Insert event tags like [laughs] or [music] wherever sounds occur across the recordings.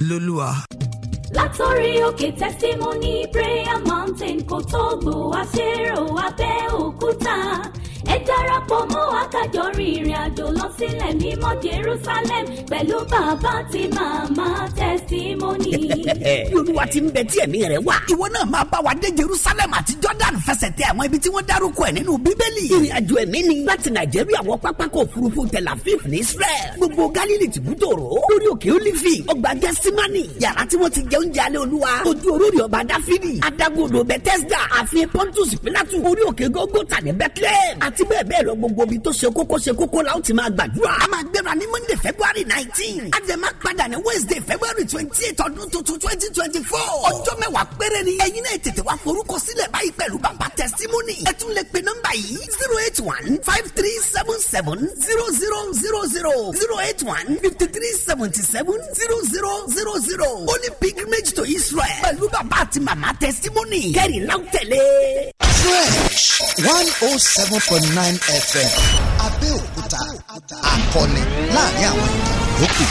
lolúwa. látòrí òkè testimony prayer mountain kò tó gbò wá ṣèrò abẹ́òkúta ẹ darapọ̀ mọ́ wa kájọ rin ìrìn àjò lọ sílẹ̀ mímọ́ jerusalem pẹ̀lú bàbá àti màmá testimony. [laughs] olúwa ti ń bẹ tí ẹ̀mí rẹ̀ wà. ìwọ náà máa bá wa dé jerusalem àti jordan fẹsẹ̀ tẹ àwọn ibi tí wọ́n dárúkọ ẹ̀ nínú bíbélì. ìrìn àjò ẹ̀mí ni láti nàìjíríà wọ pápákọ̀ òfurufú tel aviv ní israel. gbogbo galili tìbútòrò lórí òkè olivi ọgbà gẹ́símánì yàrá tí wọ́n ti jẹ oúnjẹ alẹ́ olúwa ojú orórì ọba dáfídì adágúndò bethesda pontus pilatu orí òkè gógótà ní bethlehem àti bẹ́ẹ̀ bẹ́ẹ̀ lọ gbogbo ibi tó ṣe kókó ṣe kókó la ó ti máa gbàdúrà. a máa gbéra ní monday february nineteen a jẹ máa padà ní wednesday february twenty eight ọdún tuntun twenty twenty four. ọjọ́ mẹ́wàá péré ni ẹ̀yin náà tètè wá forúkọ sílẹ̀ báyìí pẹ̀lú bàbá testimony. ẹ tún lè pe nọ́mbà yìí zero eight one five three seven seven zero zero zero zero zero eight one fifty three seventy seven zero zero zero zero. ó pilgrimage to israel pẹ̀lú bàbá àti màmá testimony. kẹ́rì náà tẹ̀lé. fresh one oh seven point nine fm abẹ́òkúta akọni láàrin àwọn ìyókù.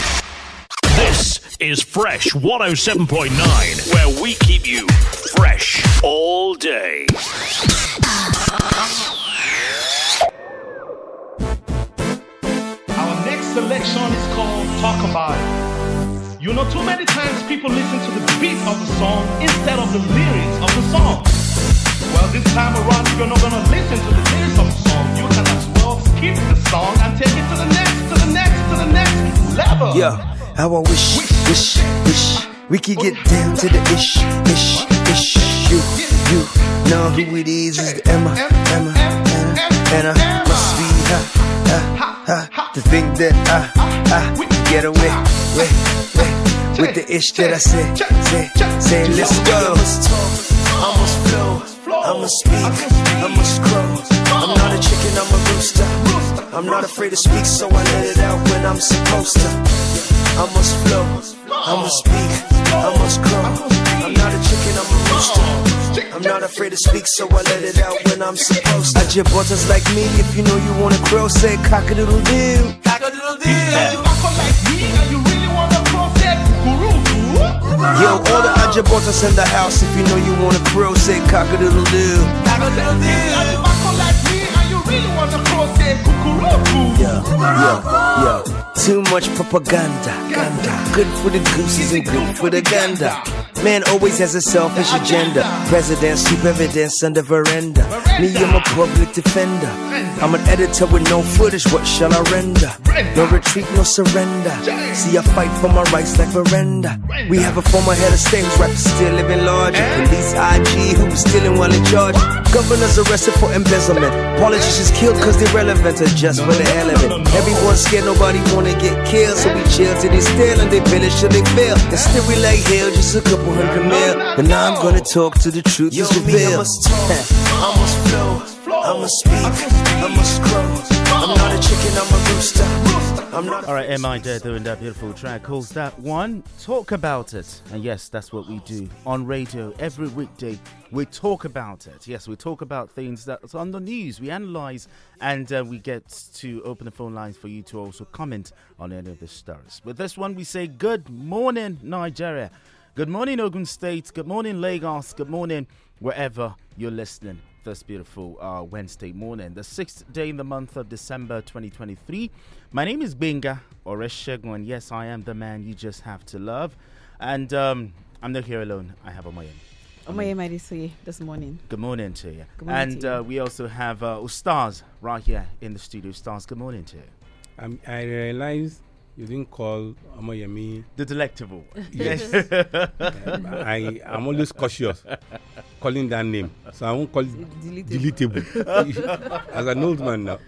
This is Fresh 107.9, where we keep you fresh all day. Our next selection is called Talk About It. You know, too many times people listen to the beat of the song instead of the lyrics of the song. Well, this time around, if you're not gonna listen to the the song, you can as well skip the song and take it to the next, to the next, to the next level. Yeah, how I wish, wish, wish we could get down to the ish, ish, ish. You, you know who it is? Is the Emma, Emma, Anna, Anna, my sweetheart. Uh, uh, to think that I, I get away, way, way, with the ish that I say, say, say, let's go. I must flow, I'ma speak, I'ma scroll. I'm not a chicken, I'm a rooster. I'm not afraid to speak, so I let it out when I'm supposed to. I must flow, I'ma speak, I must grow. I'm not a chicken, I'm a rooster. I'm not afraid to speak, so I let it out when I'm supposed to. I just buttons like me, if you know you wanna grow, say cock a doodle doo. Cock a doodle You act like me Yo, all the Ajabotas in the house, if you know you wanna grow, say cock a doodle doo. Really wanna cross that kukuruku. Yo, yo, yo. Too much propaganda. Ganda. Good for the gooses and good for the gander. Man always has a selfish agenda. Presidents keep evidence under veranda. Me, I'm a public defender. I'm an editor with no footage. What shall I render? No retreat, no surrender. See, I fight for my rights like veranda. We have a former head of state who's rappers still living large. Police IG who's stealing while in charge. Governors arrested for embezzlement. Politicians killed cause they're relevant or just for the it. Everyone's scared, nobody wanna get killed. So we chill till they steal and they finish till they fail. And still we like hell, just a couple hundred mil. But now I'm gonna talk to the truth is revealed. I must talk, [laughs] I must flow, I must speak, I must grow. I'm not a chicken, I'm a rooster. All right, MI doing that beautiful track. Calls that one. Talk about it. And yes, that's what we do on radio every weekday. We talk about it. Yes, we talk about things that's on the news. We analyze and uh, we get to open the phone lines for you to also comment on any of the stories. With this one, we say good morning, Nigeria. Good morning, Ogun State. Good morning, Lagos. Good morning, wherever you're listening this beautiful uh, Wednesday morning, the sixth day in the month of December 2023. My name is Benga Oreshegun, and yes, I am the man you just have to love. And um, I'm not here alone. I have Omoyemi. Omoye Marisoye this morning. Good morning to you. Good morning and to you. Uh, we also have uh, Ustaz right here in the studio. Ustaz, good morning to you. Um, I realize you didn't call Omoyemi. The delectable. [laughs] Yes. [laughs] I am always cautious calling that name, so I won't call it Deletable. deletable. [laughs] As an old man now.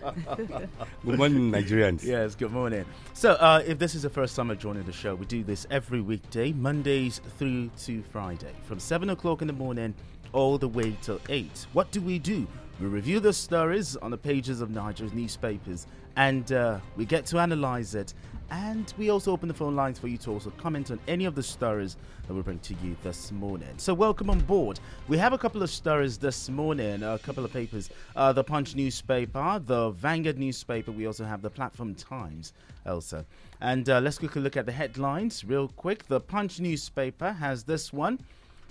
Good morning, Nigerians. Yes, good morning. So, uh, if this is the first time you're joining the show, we do this every weekday, Mondays through to Friday, from 7 o'clock in the morning all the way till 8. What do we do? We review the stories on the pages of Nigeria's newspapers and uh, we get to analyze it. And we also open the phone lines for you to also comment on any of the stories that we bring to you this morning. So, welcome on board. We have a couple of stories this morning, a couple of papers. Uh, the Punch newspaper, the Vanguard newspaper, we also have the Platform Times, Elsa. And uh, let's quickly look at the headlines real quick. The Punch newspaper has this one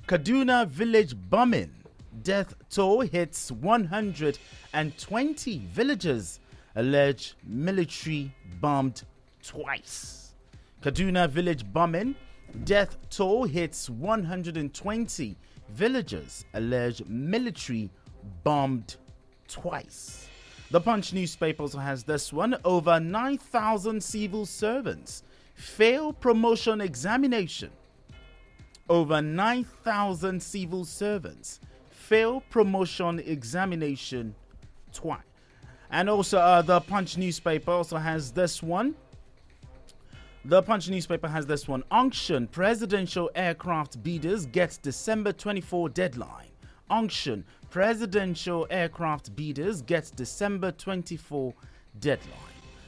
Kaduna village bombing. Death toll hits 120 villagers. Alleged military bombed twice. Kaduna village bombing. Death toll hits 120 villagers. Alleged military bombed twice. The Punch newspaper also has this one. Over 9,000 civil servants fail promotion examination. Over 9,000 civil servants fail promotion examination twice. And also, uh, the Punch newspaper also has this one. The Punch newspaper has this one. Unction presidential aircraft bidders get December 24 deadline. Unction presidential aircraft bidders get December 24 deadline.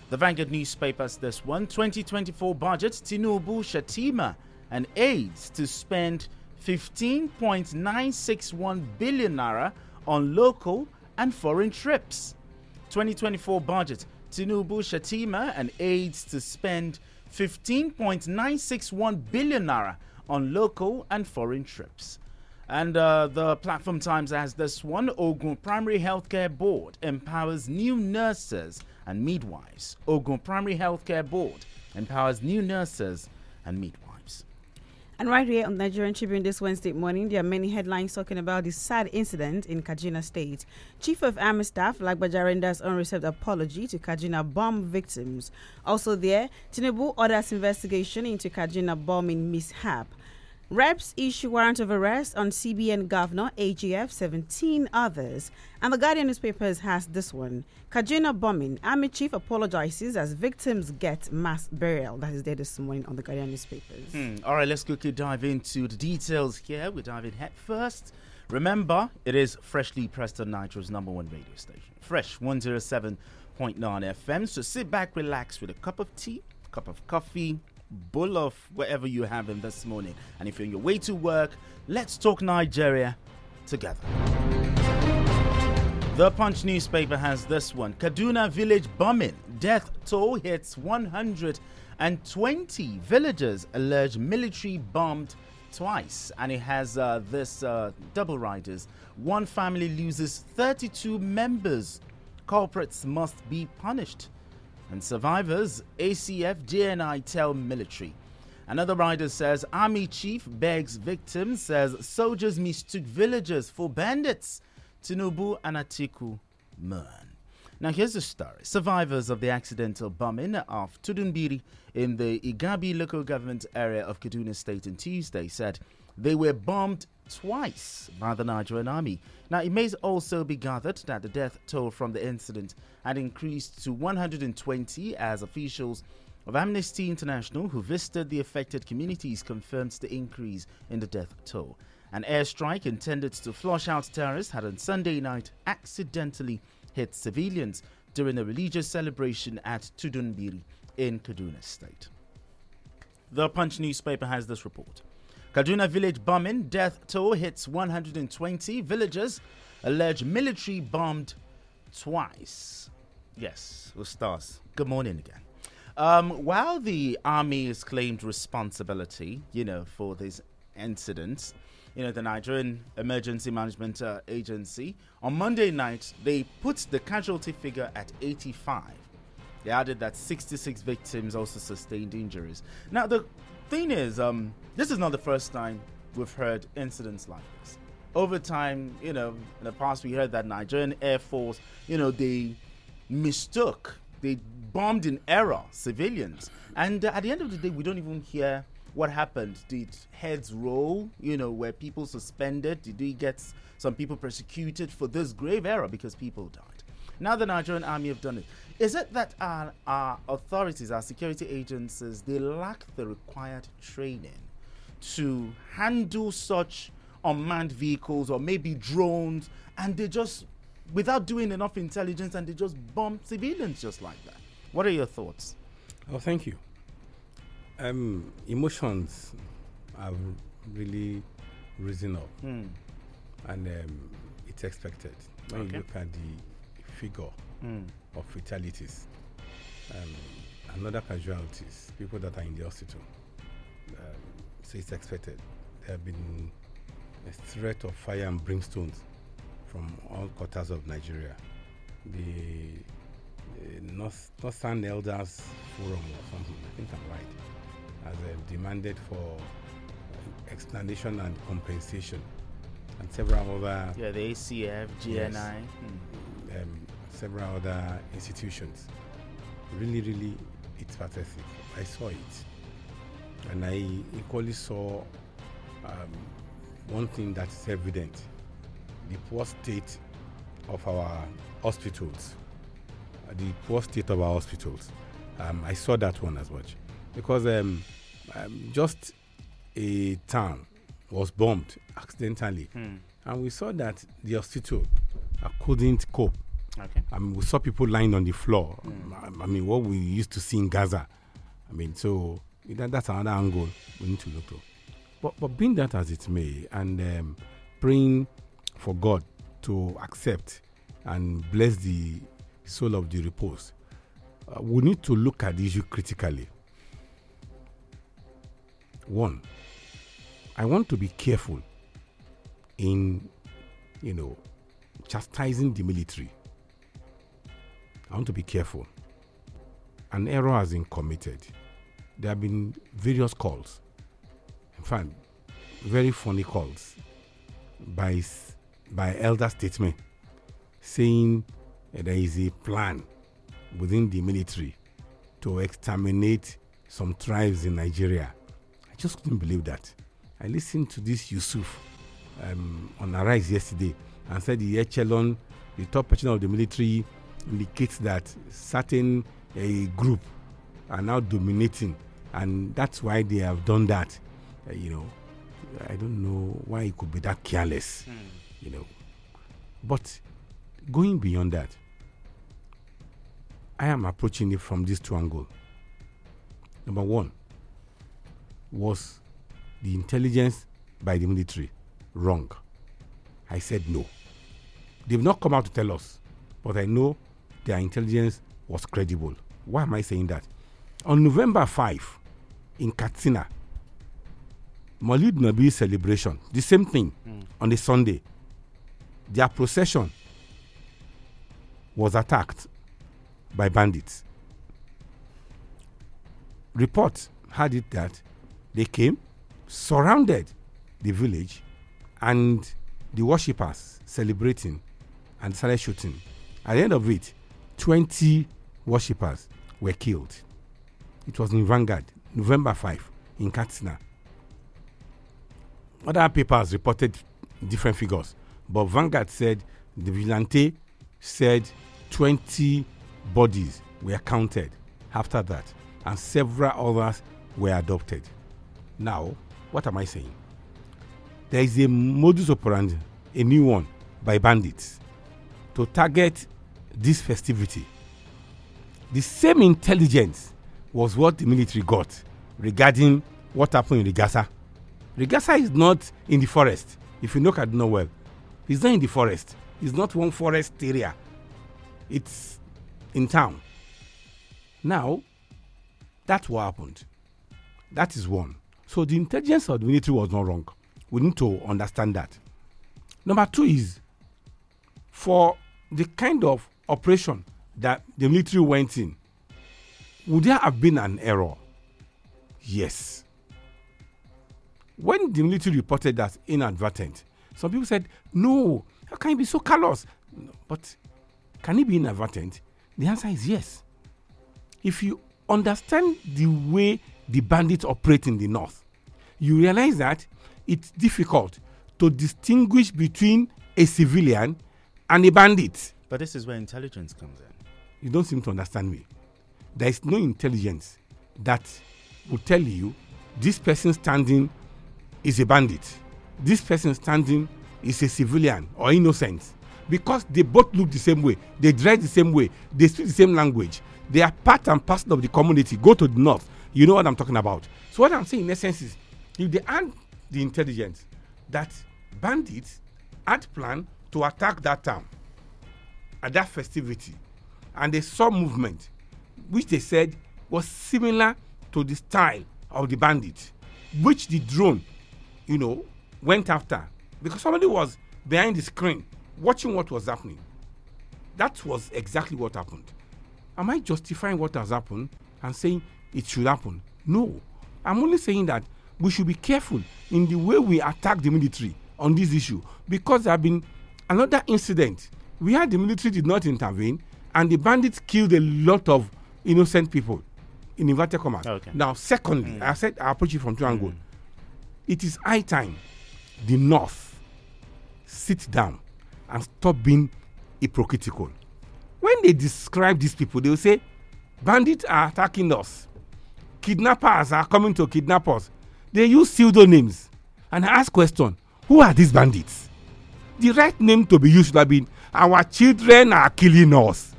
The Vanguard newspaper has this one. 2024 budget Tinubu Shettima and aides to spend 15.961 billion naira on local and foreign trips. 2024 budget Tinubu Shettima and aides to spend 15.961 billion naira on local and foreign trips. And uh, the Platform Times has this one Ogun Primary Healthcare Board empowers new nurses and midwives. Ogun Primary Healthcare Board empowers new nurses and midwives. And right here on Nigerian Tribune this Wednesday morning, there are many headlines talking about the sad incident in Kaduna State. Chief of Army Staff Lagbaja renders unreserved apology to Kaduna bomb victims. Also there, Tinubu orders investigation into Kaduna bombing mishap. Reps issue warrant of arrest on CBN Governor, AGF, 17 others. And the Guardian newspapers has this one. Kaduna bombing. Army chief apologizes as victims get mass burial. That is there this morning on the Guardian newspapers. Hmm. All right, let's quickly dive into the details here. We're diving head first. Remember, it is freshly pressed on Nigeria's number one radio station, Fresh 107.9 FM. So sit back, relax with a cup of tea, cup of coffee, bowl of whatever you have in this morning. And if you're on your way to work, let's talk Nigeria together. The Punch newspaper has this one Kaduna village bombing. Death toll hits 120 villagers alleged military bombed twice. And it has uh, this uh, double riders. One family loses 32 members. Culprits must be punished and survivors, ACF, JNI tell military. Another rider says army chief begs victims, says soldiers mistook villagers for bandits. Tinubu and Atiku mourn. Now here's the story. Survivors of the accidental bombing of Tudunbiri in the Igabi local government area of Kaduna State on Tuesday said they were bombed twice by the Nigerian army. Now, it may also be gathered that the death toll from the incident had increased to 120 as officials of Amnesty International who visited the affected communities confirmed the increase in the death toll. An airstrike intended to flush out terrorists had on Sunday night accidentally hit civilians during a religious celebration at Tudunbiri in Kaduna State. The Punch newspaper has this report. Kaduna village bombing, death toll hits 120 villagers. Alleged military bombed twice. Yes, with stars. Good morning again. Um, while the army has claimed responsibility, you know, for this incident, you know, the Nigerian Emergency Management uh, Agency, on Monday night, they put the casualty figure at 85. They added that 66 victims also sustained injuries. Now, the thing is, um, this is not the first time we've heard incidents like this. Over time, you know, in the past we heard that Nigerian Air Force, you know, they mistook, they bombed in error civilians. And uh, at the end of the day, we don't even hear what happened. Did heads roll? You know, were people suspended? Did we get some people persecuted for this grave error because people died? Now the Nigerian army have done it. Is it that our, our authorities, our security agencies, they lack the required training to handle such unmanned vehicles or maybe drones and they just without doing enough intelligence and they just bomb civilians just like that. What are your thoughts? Oh, thank you. Um, emotions have really risen up, Hmm. and um, it's expected when Okay. you look at the figure Hmm. of fatalities um, and other casualties, people that are in the hospital. Um, so it's expected. There have been a threat of fire and brimstones from all quarters of Nigeria. The, the North, Northern Elders Forum or something, I think I'm right, has uh, demanded for explanation and compensation and several other Yeah, the ACF, JNI. Yes. Hmm. um, several other institutions. Really, really, it's pathetic. I saw it. And I equally saw um, one thing that's evident the poor state of our hospitals. The poor state of our hospitals. Um, I saw that one as much. Because um, um, just a town was bombed accidentally. Hmm. And we saw that the hospital couldn't cope. Okay. I mean, we saw people lying on the floor. I, I mean, what we used to see in Gaza. I mean, so that, that's another angle we need to look to. But, but being that as it may, and um, praying for God to accept and bless the soul of the repose, uh, we need to look at the issue critically. One, I want to be careful in, you know, chastising the military. I want to be careful. An error has been committed. There have been various calls. In fact, very funny calls by by elder statesmen saying there is a plan within the military to exterminate some tribes in Nigeria. I just couldn't believe that. I listened to this Yusuf um, on Arise yesterday and said the echelon, the top person of the military, indicates that certain a group are now dominating, and that's why they have done that. Uh, you know, I don't know why it could be that careless. You know, but going beyond that, I am approaching it from this two. Number one, was the intelligence by the military wrong? I said no. They've not come out to tell us, but I know their intelligence was credible. Why am I saying that? On November 5 in Katsina, Maulid Nabi celebration, the same thing hmm. on a Sunday, their procession was attacked by bandits. Reports had it that they came, surrounded the village, and the worshippers celebrating and started shooting. At the end of it, 20 worshippers were killed. It was in Vanguard, November 5, in Katsina. Other papers reported different figures, but Vanguard said the vigilante said 20 bodies were counted after that, and several others were adopted. Now, what am I saying? There is a modus operandi, a new one, by bandits to target this festivity. The same intelligence was what the military got regarding what happened in Rigasa. Rigasa is not in the forest. If you look at well, it's not in the forest. It's not one forest area. It's in town. Now, that's what happened. That is one. So the intelligence of the military was not wrong. We need to understand that. Number two is for the kind of operation that the military went in, would there have been an error? Yes. When the military reported that inadvertent, some people said, no, how can it be so callous? But can it be inadvertent? The answer is yes. If you understand the way the bandits operate in the north, you realize that it's difficult to distinguish between a civilian and a bandit. But this is where intelligence comes in. You don't seem to understand me. There is no intelligence that will tell you this person standing is a bandit, this person standing is a civilian or innocent. because they both look the same way, they dress the same way, they speak the same language. They are part and parcel of the community. Go to the north, you know what I'm talking about. So what I'm saying in essence is, if they aren't the intelligence that bandits had planned to attack that town at that festivity, and they saw movement, which they said was similar to the style of the bandit, which the drone, you know, went after because somebody was behind the screen watching what was happening. That was exactly what happened. Am I justifying what has happened and saying it should happen? No. I'm only saying that we should be careful in the way we attack the military on this issue because there have been another incident where the military did not intervene and the bandits killed a lot of innocent people in inverted commas. Okay. Now, secondly, mm. I said I approach it from two mm. angles. It is high time the North sit down and stop being hypocritical. When they describe these people, they will say, bandits are attacking us, kidnappers are coming to kidnap us. They use pseudonyms and I ask question, who are these bandits? The right name to be used should have been, our children are killing us.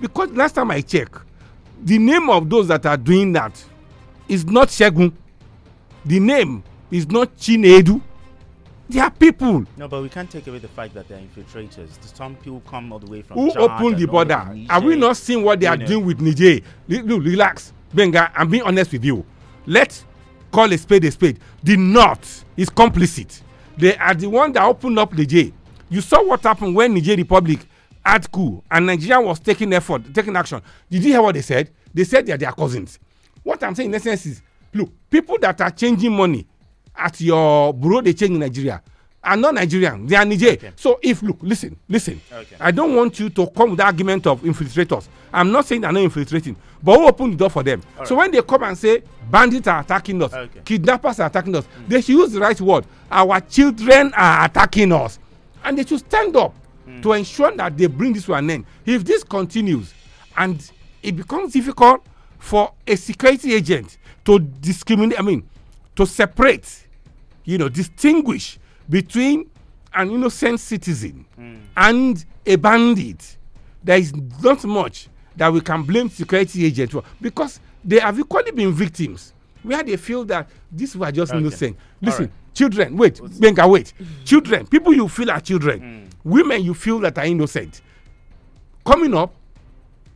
Because last time I checked, the name of those that are doing that is not Shegun. The name is not Chinedu. They are people No, but we can't take away the fact that they're infiltrators. Some people come all the way from who Chad opened the border. Are we not seeing what they You are know. doing with Niger? Look, relax. Benga, I'm being honest with you. Let's call a spade a spade. The North is complicit. They are the one that opened up Niger. You saw what happened when Niger Republic had coup and Nigeria was taking effort, taking action. Did you hear what they said? They said they are their cousins. What I'm saying in essence is, look, people that are changing money at your bureau they change in Nigeria are not Nigerian. They are Niger. Okay. So if look, listen, listen. Okay. I don't want you to come with the argument of infiltrators. I'm not saying they're not infiltrating, but who opened the door for them? so when they come and say bandits are attacking us, Okay. kidnappers are attacking us, mm. they should use the right word. Our children are attacking us, and they should stand up hmm. to ensure that they bring this to an end. If this continues, and it becomes difficult for a security agent to discriminate, I mean, to separate you know, distinguish between an innocent citizen hmm. and a bandit. There is not much that we can blame security agents for because they have equally been victims where they feel that these were just Okay. innocent. Listen. Children, wait, Benga, wait. Mm. children, people you feel are children, mm. women you feel that are innocent, coming up,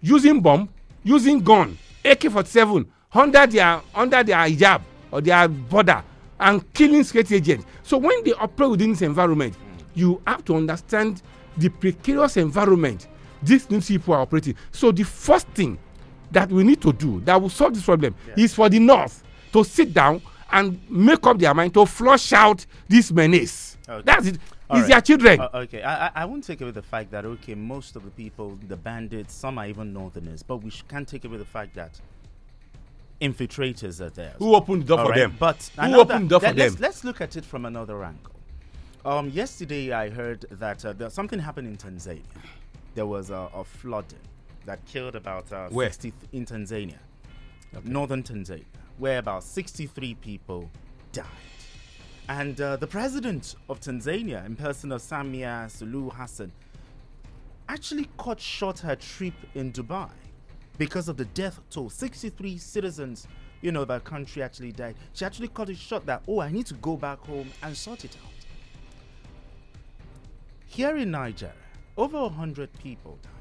using bomb, using gun, AK-47 under their under their hijab or their border and killing security agents. So when they operate within this environment, mm. you have to understand the precarious environment these new people are operating. So the first thing that we need to do that will solve this problem is for the north to sit down and make up their mind to flush out this menace. Okay. That's it. All it's right. their children. Uh, okay, I, I I won't take away the fact that okay, most of the people, the bandits, some are even northerners, but we sh- can't take away the fact that infiltrators are there. Who opened the door All for right, them? But Who opened the door for let- let's, them? Let's look at it from another angle. Um, yesterday I heard that uh, there, something happened in Tanzania. There was a, a flooding that killed about uh, Where? 60 th- in Tanzania, northern Tanzania, where about 63 people died. And uh, the president of Tanzania, in person of Samia Suluhu Hassan, actually cut short her trip in Dubai because of the death toll. 63 citizens, you know, that country actually died. She actually cut it short that, oh, I need to go back home and sort it out. Here in Nigeria, over 100 people died.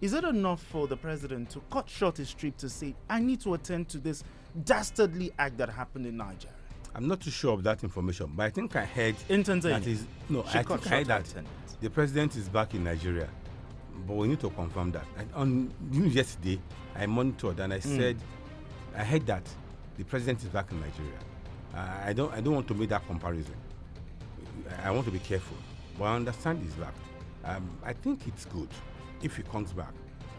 Is it enough for the president to cut short his trip to say, I need to attend to this dastardly act that happened in Nigeria? I'm not too sure of that information, but I think I heard In Tanzania. that is no. She I think I heard that the president is back in Nigeria, but we need to confirm that. And on know, yesterday, I monitored and I Hmm. said I heard that the president is back in Nigeria. Uh, I don't. I don't want to make that comparison. I want to be careful, but I understand he's back. Um, I think it's good if he comes back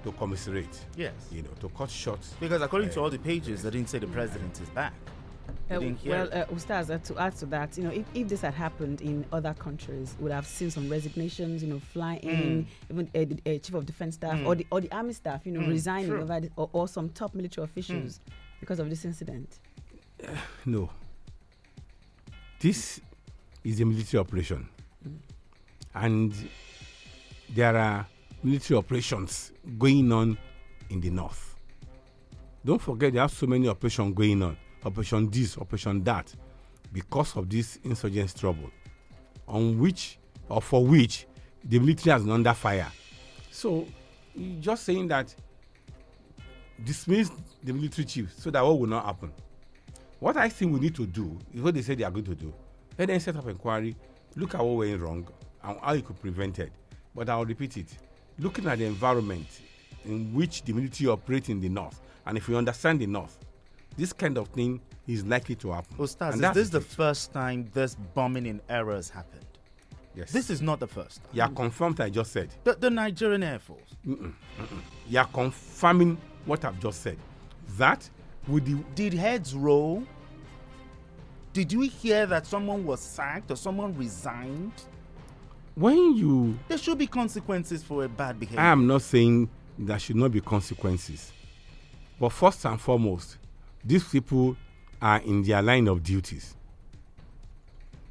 to commiserate. Yes. You know, to cut short. Because according to uh, all the pages, they didn't say the president is back. Uh, well, uh, Ustaz, uh, to add to that, you know, if, if this had happened in other countries, we would have seen some resignations, you know, fly in, even uh, the uh, chief of defense staff or the or the army staff, you know, resigning true. over this, or, or some top military officials because of this incident. [sighs] No. This is a military operation. And there are military operations going on in the north. Don't forget, they have so many operations going on Operation this, Operation that, because of this insurgent trouble, on which or for which the military has been under fire. So, just saying that dismiss the military chief so that what will not happen. What I think we need to do is what they say they are going to do. Let them set up inquiry, look at what went wrong and how it could prevent it. But I'll repeat it. Looking at the environment in which the military operates in the north, and if we understand the north, this kind of thing is likely to happen. Ustaz, And is this the first time this bombing in errors happened? Yes. This is not the first. You are confirmed I just said. The, the Nigerian Air Force. Mm-mm, mm-mm. You are confirming what I've just said. That the Did heads roll? Did you hear that someone was sacked or someone resigned? When you There should be consequences for a bad behavior. I am not saying there should not be consequences. But first and foremost, these people are in their line of duties.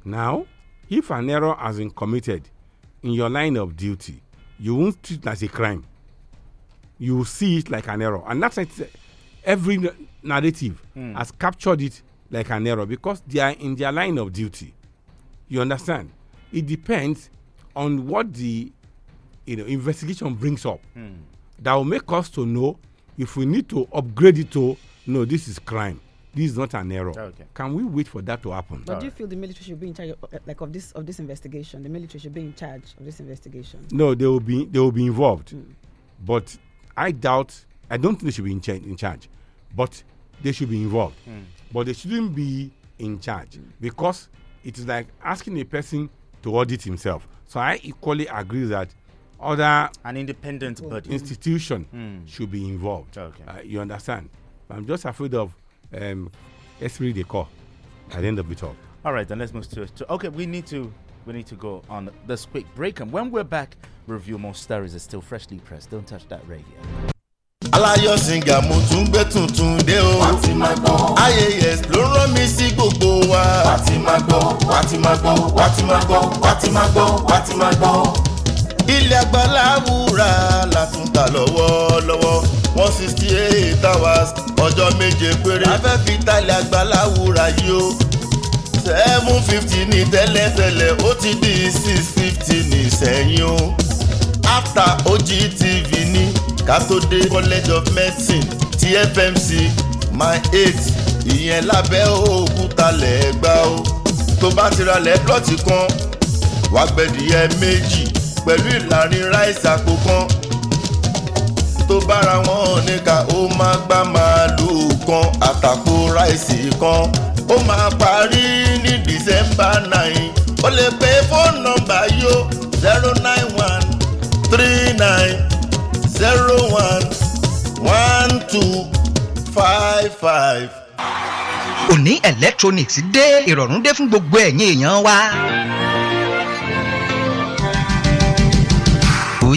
Now, if an error has been committed in your line of duty, you won't treat it as a crime. You will see it like an error. And that's it. Every narrative Mm. has captured it like an error because they are in their line of duty. You understand? It depends on what the you know investigation brings up Mm. that will make us to know if we need to upgrade it to no this is crime this is not an error Okay. can we wait for that to happen But do you feel the military should be in charge, of, uh, like of this of this investigation? The military should be in charge of this investigation. no they will be they will be involved but i doubt i don't think they should be in, cha- in charge but they should be involved Mm. but they shouldn't be in charge because it is like asking a person to audit himself so i equally agree that other An independent body. institution Mm. should be involved Okay. uh, you understand i'm just afraid of um esprit de corps at the end of it all All right, then let's move to, to okay. We need to we need to go on this quick break, and when we're back, review more stories. It's still freshly pressed. Don't touch that radio. Aláyọ̀ sìngà mo tún gbé tuntun dé o. wà á ti máa gbọ́. ias ló rán mi sí gbogbo wa. wà á ti máa gbọ́ wà á ti máa gbọ́ wà á ti máa gbọ́ wà á ti máa gbọ́ wà á ti máa gbọ́. ilé agbára wúrà látúntà lọ́wọ́lọ́wọ́ one sixty eight hours ọjọ́ méje péré. afẹ́ fi talẹ̀ agbára wúrà yìí o. seven fifty ní tẹ́lẹ̀tẹ́lẹ̀ ó ti di six fifty ní sẹ́yìn o. after ogtv ní kátó-dé college of medicine ti fmc my eight ìyẹn lábẹ́ òkúta lẹ́ẹ̀gbá o. tó bá ti ra lẹ́plọ̀tì kan wàá gbẹ̀dìyẹ méjì pẹ̀lú ìlàrin ráìsì àpò kan. Tó bára wọn níka ó máa gbá màálùú kan àtàkù ráìsì kan. Ó máa parí ní december nine. Ó lè pe fóònù nọmba yó zero nine one three nine zero one one two five five. òní electronics dé ìrọ̀rùn dé fún gbogbo ẹ̀yin èèyàn wa.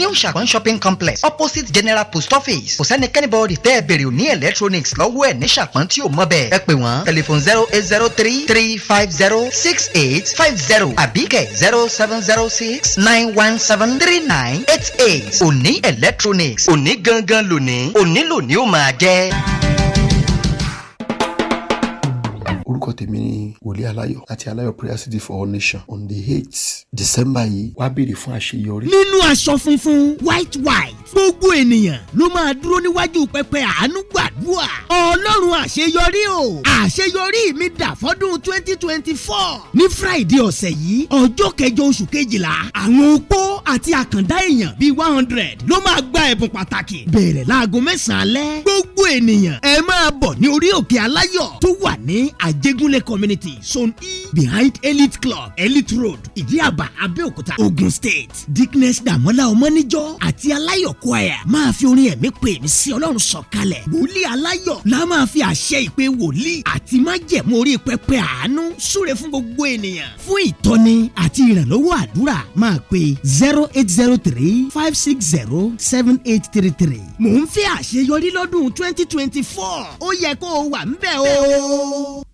new ṣàpọ̀n shopping complex opposite general post office. Kò sẹ́nikẹ́ni bọ́ọ̀dì tẹ́ ẹ bèrè òní electronics lọ́wọ́ ẹ̀ ní ṣàpọ̀n tí ò mọ̀ bẹ́ẹ̀. Ẹ pè wọ́n telephone zero eight zero three three five zero six eight five zero àbíkẹ́ zero seven zero six nine one seven three nine eight eight. Òní electronics òní gangan lónìí òní lónìí ó máa jẹ́. Orúkọ tèmi ni wòlíì aláyọ. Láti aláyọ prayer city for all nations on the eight december yìí wàá béèrè fún àṣeyọrí. nínú aṣọ funfun white white gbogbo ènìyàn ló máa dúró níwájú pẹpẹ àánú gbàdúrà. Ọlọ́run àṣeyọrí o. Àṣeyọrí mi dà fọ́dún twenty twenty four ní friday ọ̀sẹ̀ yìí ọjọ́ kẹjọ oṣù kejìlá àwọn opó àti àkàndá èèyàn bíi one hundred ló máa gba ẹ̀bùn pàtàkì. Bẹ̀rẹ̀ láago mẹ́sàn-án alẹ́ gbogbo ènìyàn ẹ máa bọ̀ ní orí òkè aláyọ̀ tó wà ní àjẹgùn Adegunle community zone E behind Elite Club Elite Road Ìdíàbà Abẹ́òkúta Ogun State. Dickness Dàmọ́lá Ọmọ́níjọ́ àti Aláyọ̀ Choir máa fi orin ẹ̀mí pè mí sí Ọlọ́run sọ̀kalẹ̀. Wòlíì Aláyọ̀ la máa fi àṣẹ ìpè wòlíì àti májẹ̀mú orí pẹpẹ àánú súre fún gbogbo ènìyàn. Fún ìtọ́ni àti ìrànlọ́wọ́ àdúrà máa pe zero eight zero three five six zero seven eight three three. Mò ń fẹ́ àṣeyọrí lọ́dún twenty twenty four. Ó yẹ kó o wà ń bẹ̀ o.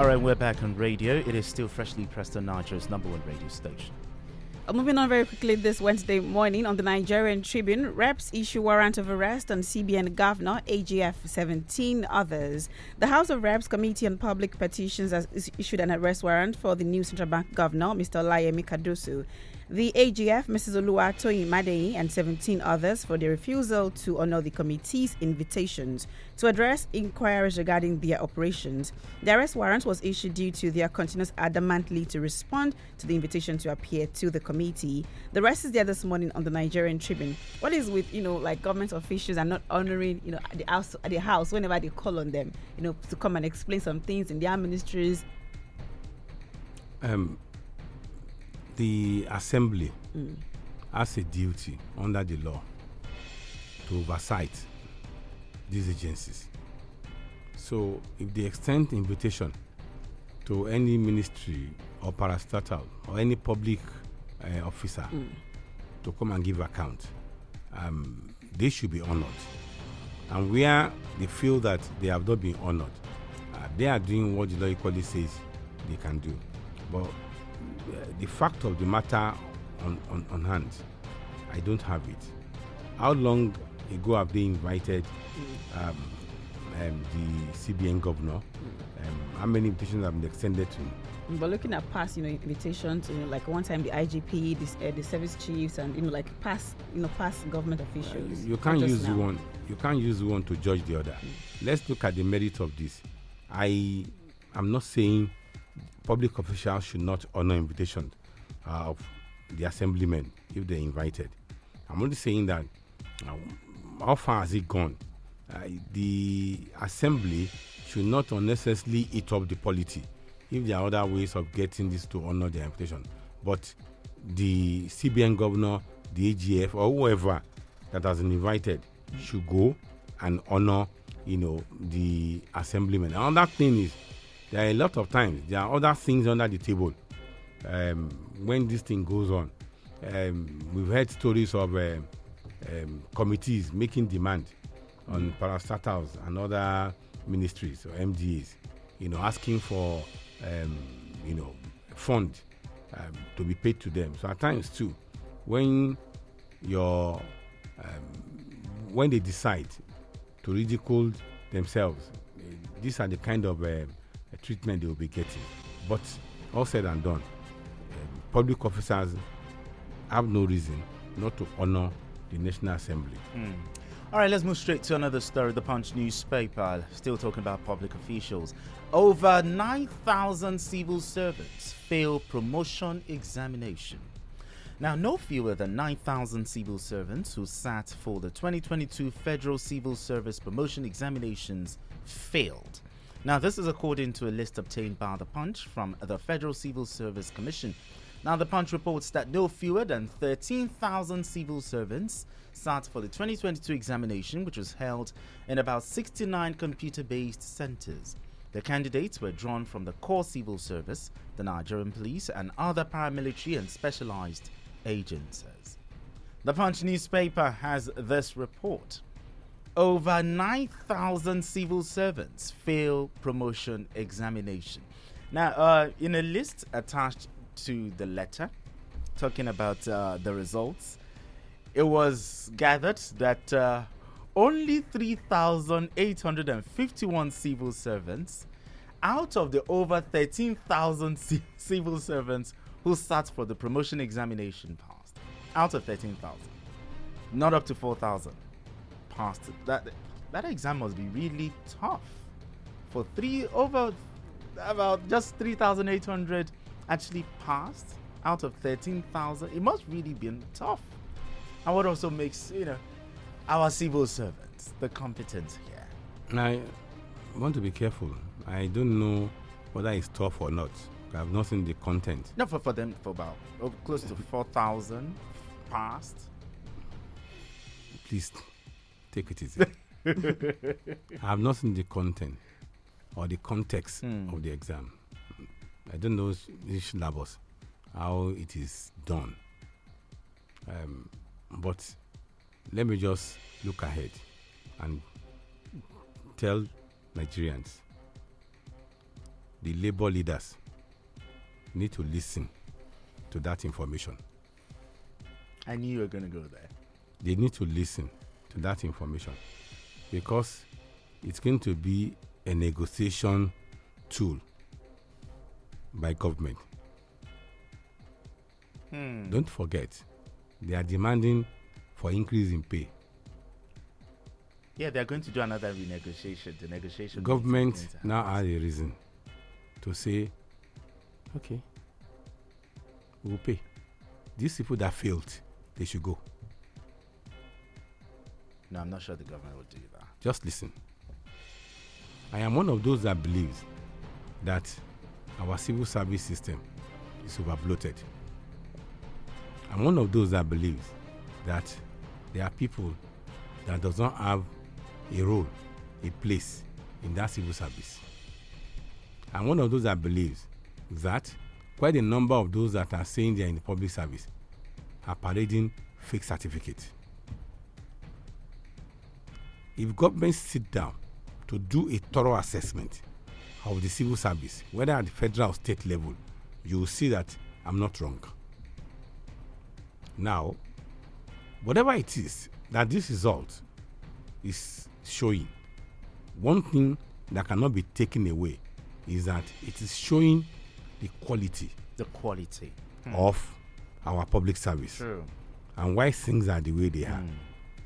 All right, we're back on radio. It is still freshly pressed on Nigeria's number one radio station. Moving on very quickly this Wednesday morning on the Nigerian Tribune, reps issue warrant of arrest on CBN governor, AGF 17 others. The House of Reps Committee on Public Petitions has issued an arrest warrant for the new central bank governor, Mr. Olayemi Cardoso. The AGF, Mrs. Oluwatoyin Madein, and 17 others for their refusal to honor the committee's invitations to address inquiries regarding their operations. The arrest warrant was issued due to their continuous adamantly to respond to the invitation to appear to the committee. The rest is there this morning on the Nigerian Tribune. What is with you know like government officials are not honoring you know the house the house whenever they call on them you know to come and explain some things in their ministries. Um, the assembly Mm. has a duty under the law to oversight these agencies. So, if they extend invitation to any ministry or parastatal or any public uh, officer Mm. to come and give account, um, they should be honored. And where they feel that they have not been honored, uh, they are doing what the law equally says they can do. But the fact of the matter on, on, on hand, I don't have it. How long ago have they invited um, um, the CBN governor? Um, how many invitations have been extended to him? But looking at past, you know, invitations, you know, like one time the IGP, this, uh, the service chiefs, and you know, like past, you know, past government officials. you can't use now. one you can't use one to judge the other let's look at the merit of this i am not saying public officials should not honor invitation uh, of the assemblymen if they're invited. I'm only saying that uh, how far has it gone? Uh, the assembly should not unnecessarily eat up the polity if there are other ways of getting this to honor their invitation. But the cbn governor the agf or whoever that has been invited should go and honor you know the assemblyman another thing is there are a lot of times there are other things under the table um, when this thing goes on. Um, we've heard stories of um, um, committees making demand on parastatals and other ministries or mdas you know asking for um, you know fund um, to be paid to them. So at times too when your um, when they decide to ridicule themselves eh, these are the kind of uh, treatment they will be getting but all said and done um, public officers have no reason not to honor the national assembly Hmm. All right, let's move straight to another story. The Punch newspaper, still talking about public officials. Over 9,000 civil servants fail promotion examination. Now, no fewer than 9,000 civil servants who sat for the 2022 Federal Civil Service Promotion Examinations failed. Now, this is according to a list obtained by the Punch from the Federal Civil Service Commission. Now, the Punch reports that no fewer than 13,000 civil servants sat for the 2022 examination, which was held in about 69 computer based centers. The candidates were drawn from the core civil service, the Nigerian police, and other paramilitary and specialized agencies. The Punch newspaper has this report. Over 9,000 civil servants fail promotion examination. Now, uh, in a list attached to the letter talking about uh, the results, it was gathered that uh, only 3,851 civil servants out of the over 13,000 civil servants who sat for the promotion examination passed. Out of 13,000. Not up to 4,000 passed. That, that exam must be really tough for three over about just 3,800 actually passed out of 13,000. It must really been tough. And what also makes, you know, our civil servants the competent here? I want to be careful. I don't know whether it's tough or not. I have not seen the content. No, for, for them, for about oh, close to 4,000 passed. Please take it easy. [laughs] I have not seen the content or the context Hmm. of the exam. I don't know this syllabus, how it is done. Um, but let me just look ahead and tell Nigerians, the labor leaders need to listen to that information. I knew you were going to go there. They need to listen to that information because it's going to be a negotiation tool by government. Hmm. Don't forget, they are demanding for increase in pay. Yeah, they're going to do another renegotiation. The negotiation. Government meeting is going to now has a reason to say, okay, we'll pay. These people that failed, they should go. No, I'm not sure the government will do that. Just listen. I am one of those that believes that our civil service system is over bloated. I'm one of those that believes that there are people that does not have a role, a place in that civil service. I'm one of those that believes that quite a number of those that are saying they are in the public service are parading fake certificates. If government sit down to do a thorough assessment of the civil service, whether at the federal or state level, you will see that I'm not wrong. Now, whatever it is that this result is showing, one thing that cannot be taken away is that it is showing the quality The quality. Hmm. of our public service True. and why things are the way they are.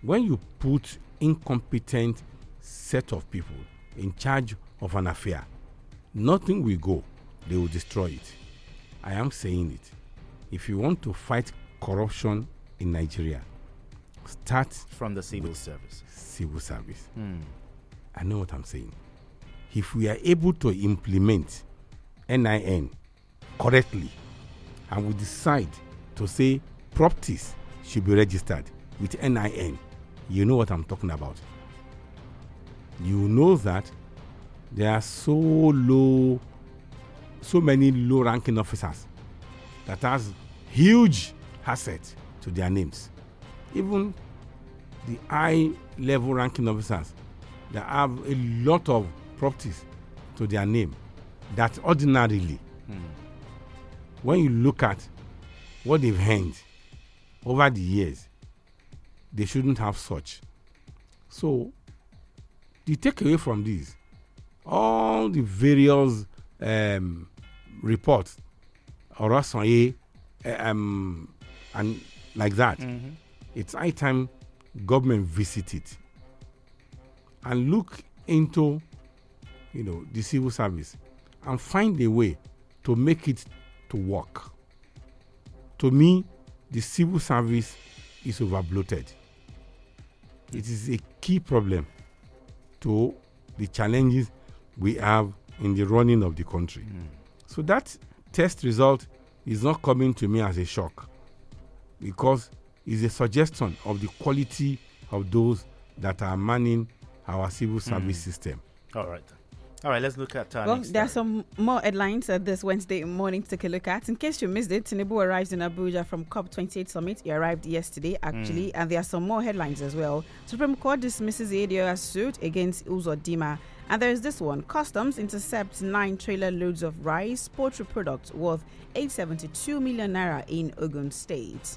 When you put incompetent set of people in charge of an affair, nothing will go. They will destroy it. I am saying it. If you want to fight corruption in Nigeria, start from the civil service. Civil service. Hmm. I know what I'm saying. If we are able to implement NIN correctly and we decide to say properties should be registered with NIN, you know what I'm talking about. You know that there are so low, so many low ranking officers that has huge assets to their names. Even the high level ranking officers that have a lot of properties to their name that ordinarily hmm. when you look at what they've earned over the years they shouldn't have such. So the takeaway from this all the various um, reports Oronsaye, um, and like that Mhm. it's high time government visit it. And look into you know the civil service and find a way to make it to work. To me the civil service is over bloated it is a key problem to the challenges we have in the running of the country hmm. so that test result is not coming to me as a shock because it's a suggestion of the quality of those that are manning our civil hmm. service system. All right. All right, let's look at uh, Well, there are some more headlines uh, this Wednesday morning to take a look at. In case you missed it, Tinubu arrives in Abuja from COP28 summit. He arrived yesterday, actually, Mm. and there are some more headlines as well. Supreme Court dismisses the ADO's suit against Uzodinma. And there is this one Customs intercepts nine trailer loads of rice, poultry products worth 872 million naira in Ogun State.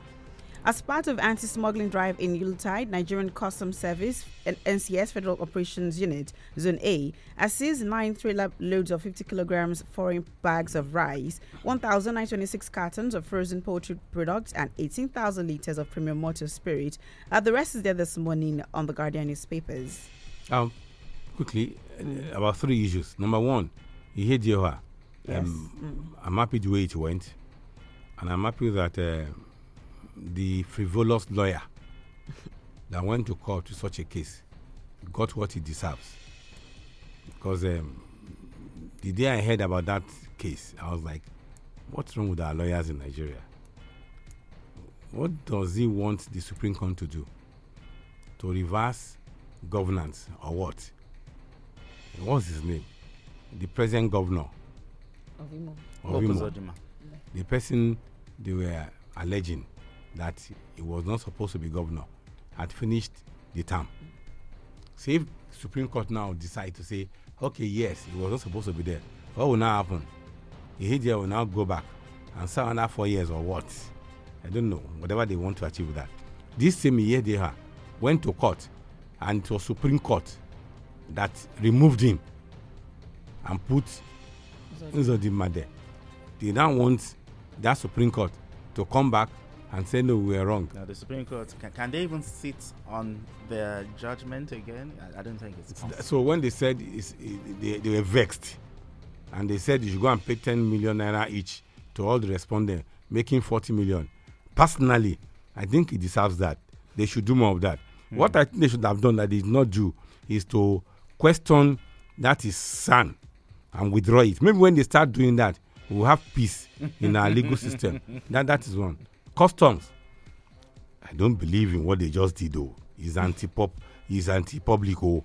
As part of anti-smuggling drive in Yuletide, Nigerian Customs Service and NCS Federal Operations Unit Zone A has seized nine trailer loads of 50 kilograms foreign bags of rice, 1,926 cartons of frozen poultry products, and 18,000 liters of premium motor spirit. Uh, the rest is there this morning on the Guardian newspapers. Um, quickly, uh, about three issues. Number one, Ihedioha Um, I'm happy the way it went, and I'm happy that uh, the frivolous lawyer that went to court to such a case got what he deserves. Because um, the day I heard about that case, I was like, what's wrong with our lawyers in Nigeria? What does he want the Supreme Court to do? To reverse governance or what? What's his name? The present governor Of Imo. of Imo. The person they were alleging that he was not supposed to be governor had finished the term. So if Supreme Court now decide to say, okay, yes, he was not supposed to be there, what will now happen? Here will now go back and serve another four years or what? I don't know. Whatever they want to achieve with that. This same year they went to court and it was Supreme Court that removed him and put Uzodinma there. They now want that Supreme Court to come back and say no, we are wrong. Now, the Supreme Court, can, can they even sit on their judgment again? I, I don't think it's possible. So when they said it, they, they were vexed, and they said you should go and pay 10 million naira each to all the respondents, making 40 million. Personally, I think he deserves that. They should do more of that. Hmm. What I think they should have done that they did not do is to question that is son and withdraw it. Maybe when they start doing that, we'll have peace in our legal system. [laughs] That that is one. Customs. I don't believe in what they just did though. It's anti-pop. It's anti-public. Oh,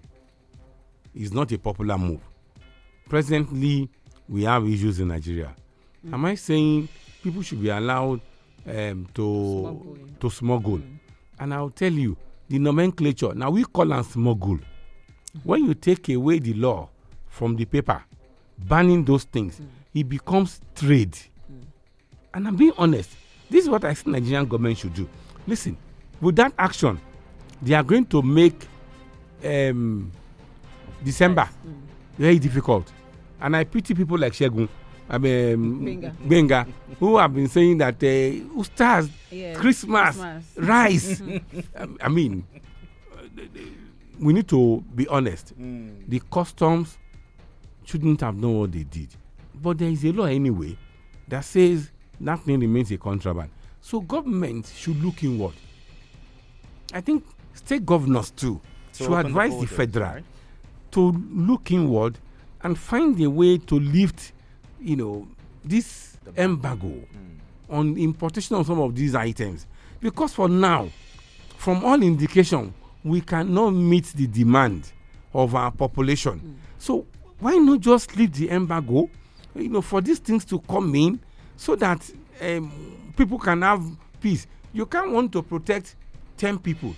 it's not a popular move. Presently, we have issues in Nigeria. Am I saying people should be allowed um, to to smuggle? And I'll tell you the nomenclature. Now we call them smuggle. When you take away the law from the paper, banning those things, it becomes trade. And I'm being honest. This is what I think Nigerian government should do. Listen, with that action, they are going to make um, December very difficult. And I pity people like Shegun, I mean, um, Benga. Who have been saying that uh, Ustaz, Yes, Christmas, Christmas. rice. [laughs] I mean, we need to be honest. The customs shouldn't have done what they did. But there is a law anyway that says that thing remains a contraband. So government should look inward. I think state governors too To should open the advise the, federal right? to look inward and find a way to lift, you know, this embargo Hmm. on importation of some of these items. Because for now, from all indication, we cannot meet the demand of our population. So why not just leave the embargo, you know, for these things to come in, so that um, people can have peace. You can't want to protect ten people,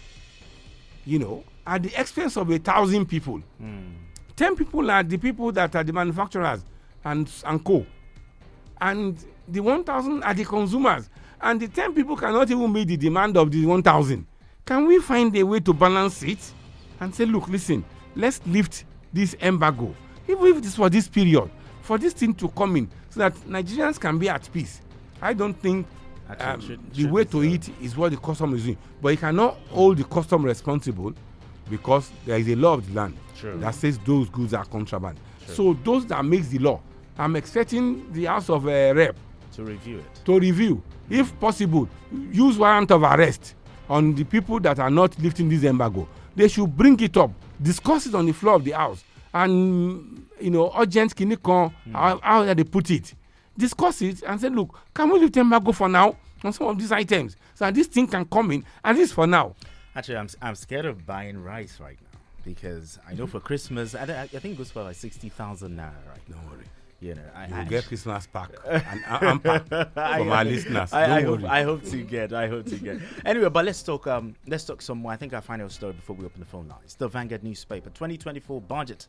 you know, at the expense of a thousand people. Ten people are the people that are the manufacturers and and co, and the one thousand are the consumers, and the ten people cannot even meet the demand of the one thousand. Can we find a way to balance it and say, look, listen, let's lift this embargo, even if it is for this period, for this thing to come in, so that Nigerians can be at peace. I don't think um, should- the way to it is what the custom is doing, but you cannot hold the custom responsible because there is a law of the land True. that says those goods are contraband. So those that makes the law, I'm expecting the House of uh, Rep To review it. to review, if possible, use warrant of arrest on the people that are not lifting this embargo. They should bring it up, discuss it on the floor of the house, and you know, urgent kinikon, how, how they put it, discuss it and say, look, can we lift embargo for now on some of these items so this thing can come in at least for now. Actually, I'm, I'm scared of buying rice right now because I know for Christmas, I, I think it goes for like 60,000 naira right Don't worry. You know, I, You I get Christmas pack [laughs] and and pack [laughs] from our listeners. I, I hope. I hope to get. I hope to get. Anyway, but let's talk. Um, let's talk some more. I think our final story before we open the phone lines. The Vanguard newspaper, 2024 budget.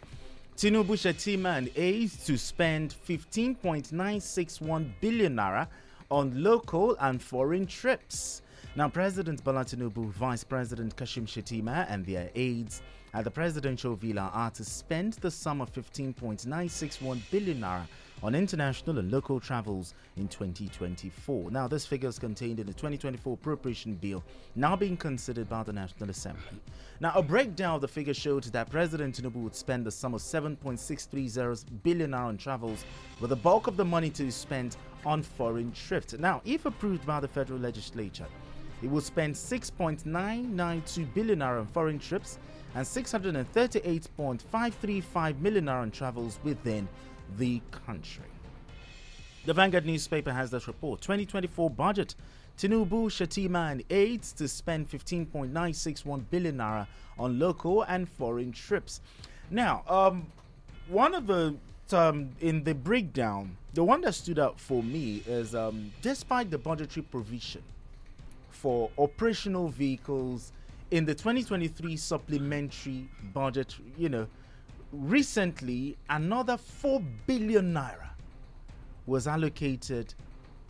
Tinubu Shettima and aides to spend 15.961 billion naira on local and foreign trips. Now, President Bola Tinubu, Vice President Kashim Shettima, and their aides at the presidential villa are to spend the sum of 15.961 billion naira on international and local travels in 2024. Now, this figure is contained in the 2024 appropriation bill now being considered by the National Assembly. Now, a breakdown of the figure showed that President Tinubu would spend the sum of 7.630 billion naira on travels, with the bulk of the money to be spent on foreign trips. Now, if approved by the federal legislature, it will spend 6.992 billion naira on foreign trips and 638.535 million naira on travels within the country. The Vanguard newspaper has this report 2024 budget. Tinubu, Shettima, and aides to spend 15.961 billion naira on local and foreign trips. Now, um, one of the um, in the breakdown, the one that stood out for me is um, despite the budgetary provision for operational vehicles in the 2023 supplementary budget, you know, recently another 4 billion naira was allocated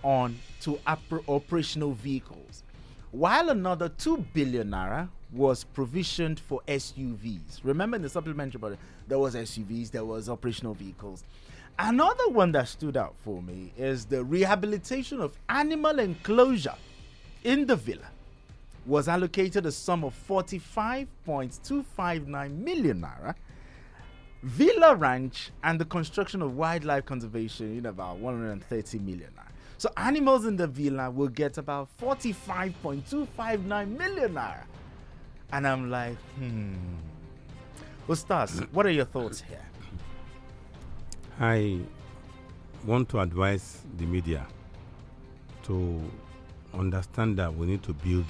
on to operational vehicles while another 2 billion naira was provisioned for SUVs. Remember in the supplementary budget there was SUVs, there was operational vehicles. Another one that stood out for me is the rehabilitation of animal enclosure in the villa was allocated a sum of 45.259 million naira. Villa Ranch and the construction of wildlife conservation in about 130 million naira. So animals in the villa will get about 45.259 million naira. And I'm like, hmm. Ustaz, what are your thoughts here? I want to advise the media to understand that we need to build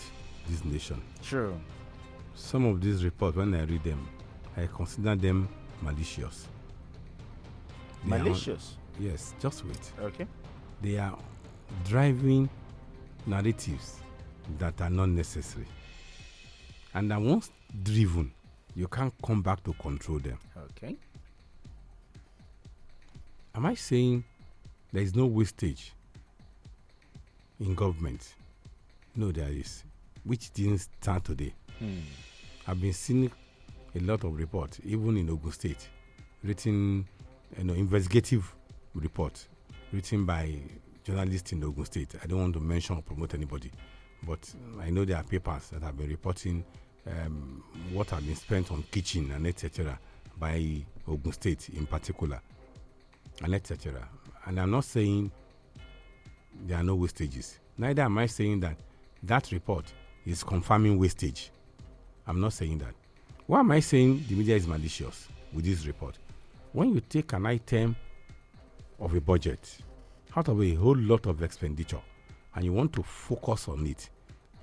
this nation. Sure. Some of these reports, when I read them, I consider them malicious. They Malicious? yes, just wait. Okay. They are driving narratives that are not necessary. And that once driven, you can't come back to control them. Okay. Am I saying there is no wastage in government? No, there is, which didn't start today. Hmm. I've been seeing a lot of reports, even in Ogun State, written, you know, investigative report written by journalists in Ogun State. I don't want to mention or promote anybody, but I know there are papers that have been reporting um, what have been spent on kitchen and etc. by Ogun State in particular, and etc. And I'm not saying there are no wastages. Neither am I saying that that report is confirming wastage. I'm not saying that. Why am I saying the media is malicious with this report? When you take an item of a budget out of a whole lot of expenditure and you want to focus on it,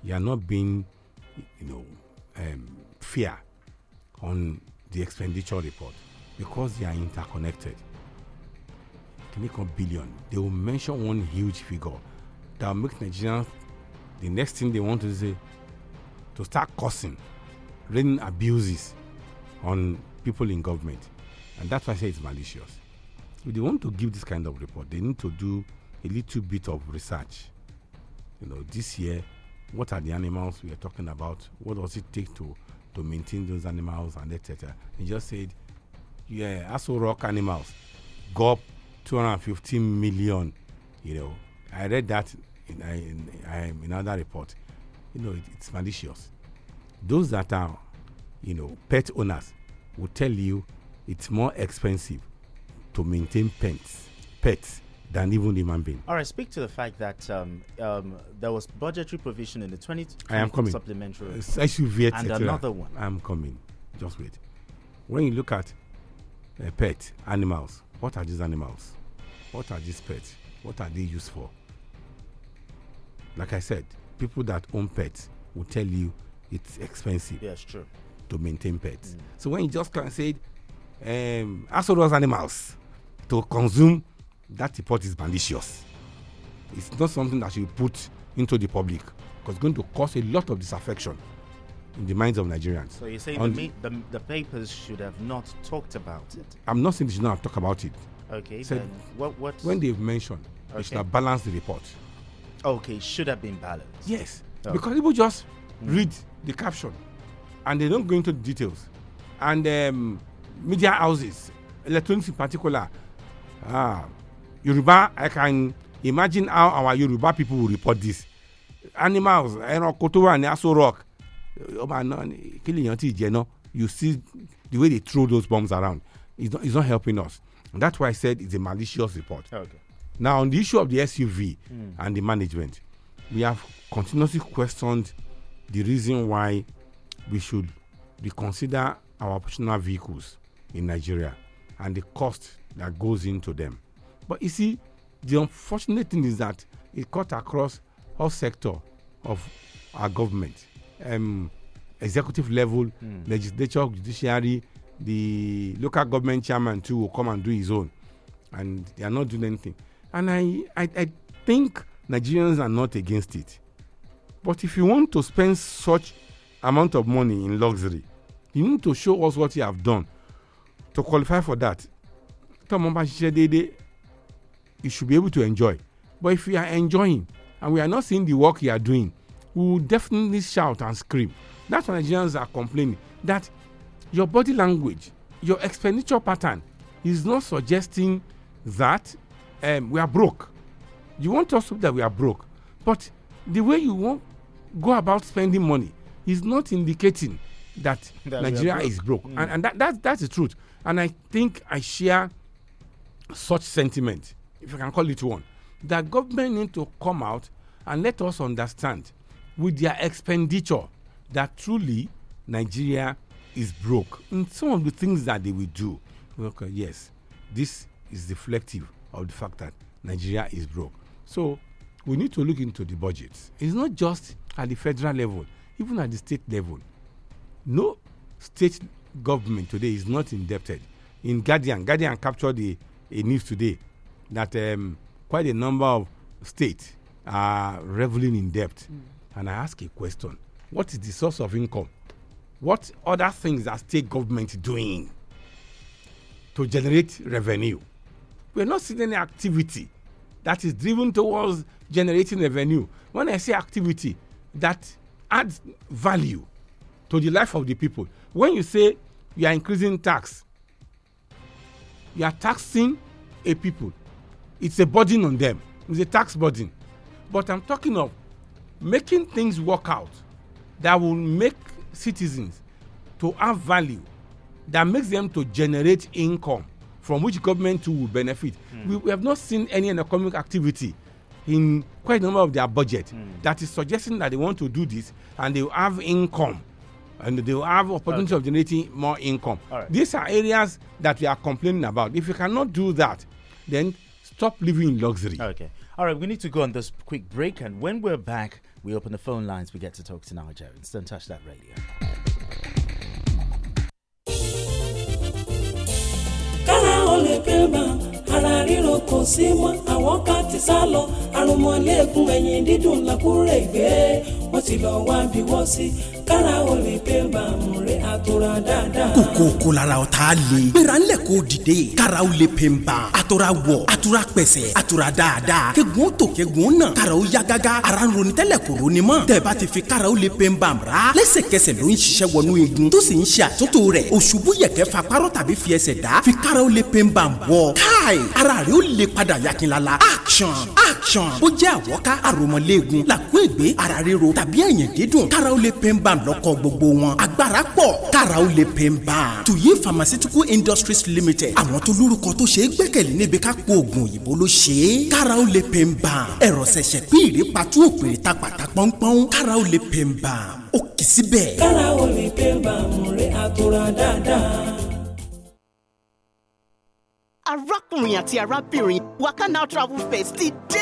you are not being, you know, um, fair on the expenditure report because they are interconnected. To make a billion, they will mention one huge figure that will make Nigerians the next thing they want to say to start cursing, raining abuses on people in government. And that's why I say it's malicious. If they want to give this kind of report, they need to do a little bit of research. You know, this year, what are the animals we are talking about? What does it take to, to maintain those animals and etc. He just said, yeah, Aso Rock animals go up 215 million. You know, I read that in, in, in um, another report. You know, it, it's malicious. Those that are, you know, pet owners will tell you it's more expensive to maintain pets, pets than even human being. All right, speak to the fact that um, um, there was budgetary provision in the 20 I am coming. supplementary Uh, SUV, and another one. I'm coming. Just wait. When you look at uh, pet animals, what are these animals? What are these pets? What are they used for? Like I said, people that own pets will tell you it's expensive Yes, true. to maintain pets. So when you just can say, um, also those animals to consume, that report is malicious. It's not something that you put into the public because it's going to cause a lot of disaffection in the minds of Nigerians. So you're saying the, me- the, the papers should have not talked about it. I'm not saying they should not talk about it. Okay, Said then what? What? when they've mentioned, they should have balanced the report. Okay, should have been balanced. Yes, Oh. because people just read the caption and they don't go into the details. And um, media houses, electronics in particular, ah, Yoruba, I can imagine how our Yoruba people will report this. Animals, ẹranko tó wà ní Aso Rock, ó máa ná kí lèèyàn tí jẹ náà. You see the way they throw those bombs around. It's not, it's not helping us. And that's why I said it's a malicious report. Okay. Now, on the issue of the SUV Mm. and the management, we have continuously questioned the reason why we should reconsider our personal vehicles in Nigeria and the cost that goes into them. But you see, the unfortunate thing is that it cut across all sector of our government, um, executive level, Mm. legislature, judiciary, the local government chairman too will come and do his own, and they are not doing anything. And I, I, I think Nigerians are not against it. But if you want to spend such amount of money in luxury, you need to show us what you have done to qualify for that. You should be able to enjoy. But if you are enjoying and we are not seeing the work you are doing, we will definitely shout and scream. That's why Nigerians are complaining that your body language, your expenditure pattern is not suggesting that um, we are broke. You want us to that we are broke, but the way you want go about spending money is not indicating that, [laughs] That Nigeria broke. is broke, Mm. and, and that, that that's the truth. And I think I share such sentiment, if I can call it one, that government need to come out and let us understand with their expenditure that truly Nigeria is broke. In some of the things that they will do, okay, yes, this is reflective of the fact that Nigeria is broke. So we need to look into the budget. It's not just at the federal level, even at the state level. No state government today is not indebted. In Guardian, Guardian captured a, a news today that um, quite a number of states are reveling in debt. And I ask a question What is the source of income? What other things are state government doing to generate revenue? We're not seeing any activity that is driven towards generating revenue. When I say activity, that adds value to the life of the people. When you say you are increasing tax, you are taxing a people. It's a burden on them. It's a tax burden. But I'm talking of making things work out that will make citizens to have value, that makes them to generate income from which government too will benefit. Hmm. We, we have not seen any economic activity in quite a number of their budget hmm. that is suggesting that they want to do this and they will have income and they will have opportunity of generating more income. Right. These are areas that we are complaining about. If you cannot do that, then stop living in luxury. Okay. All right, we need to go on this quick break, and when we're back, we open the phone lines. We get to talk to Nigerians. Don't touch that radio. Ríro kò sí mọ́. Àwọn ká ti sá lọ àrùnmọ́lẹ́gùn ẹ̀yìn dídùn làkúrẹ́ ìgbé wọ́n ti lọ wá bí wọ́n sí kára ó lè pé bá múre àtúrà dáadáa. kòkó kò lára ọ̀tá le. gbéra ńlẹ̀ kò dìde. karaw le pe n ban. a tora wọ̀ tora pẹ̀sẹ̀ tora dáadáa. kegun tó nà. karaw ya gágá. ara ń ronú tẹ́lẹ̀ kò ronú mọ́. tẹ̀bá ti fi karaw le pe n ban ra. lẹ́sẹ̀kẹsẹ̀ ló ń ṣiṣẹ́ wọnú igun. tó sì ń ṣe àtúntò rẹ̀. òṣùbù yẹ̀kẹ́ fa párọ̀ tàbí fi ẹsẹ̀ dá. fi karaw le pe n ban bọ̀. káì ara rẹ̀ ó le padà yakinlala. action action. ó jẹ́ àwọ̀ká àròmọ̀léegun. làkú ègbé ara ríro tàbí ẹ̀yìn dídùn. ban lọ́kọ̀ gbogbo wọn. agbára pọ̀ karaw le pe n ban. tuyi pharmaceutical industries limited. àwọn tó lórúkọ tó ṣe é gbẹ́kẹ̀lé níbi ká po oògùn òyìnbó ló ṣe é. karaw le pe n ban. ẹ̀rọ ṣẹ̀ṣẹ̀ pín ìrèpàtú òpèrè ta pàtà pọ́npọ́n. karaw le pe n ban. ó kì í síbẹ̀. kára ó lè pé bá múre àtúrà dáadáa. Arákùnrin àti arábìnrin wakana travel fest ti dé.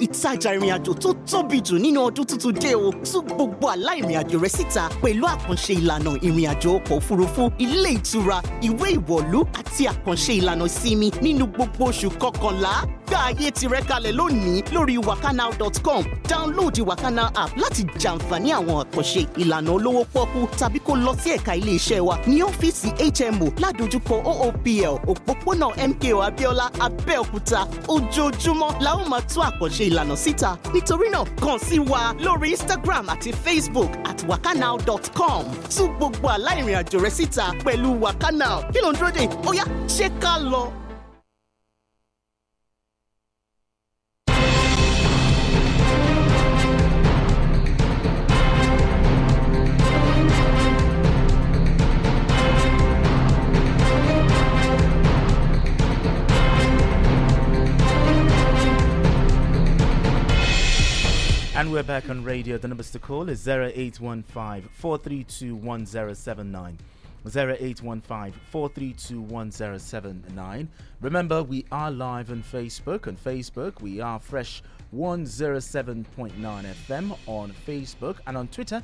Ìtajà ìrìnàjò tó tóbi jù nínú ọdún tuntun dé o. Tún gbogbo àlá ìrìnàjò rẹ síta pẹ̀lú àkànṣe ìlànà ìrìnàjò ọkọ̀ òfurufú ilé ìtura ìwé ìwọ̀lú àti àkànṣe ìlànà ìsinmi nínú gbogbo oṣù kọkànlá gba ayé tirẹ̀ kalẹ̀ lónìí lórí wakanow.com dáńlóòdì wakana app láti jàǹfààní àwọn àkànṣe ìlànà olówó pọ́kú tàbí kó lọ sí ẹ̀ka iléeṣẹ́ wa ní ọ́fíìsì hmo ládojúkọ oopl òpópónà mko abiola abẹ́òkúta. Ojoojúmọ́ la ó máa tún àkànṣe ìlànà síta. Nítorí náà kàn sí wa lórí instagram àti facebook at wakanow.com tún gbogbo àlá ìrìnàjò rẹ síta pẹ̀lú wakanow kí ló ń dúró dè? Ó yá ṣé ká lọ. And we're back on radio. The numbers to call is 0815 432 1079. 0815 432 1079. Remember, we are live on Facebook. On Facebook, we are Fresh 107.9 FM on Facebook. And on Twitter,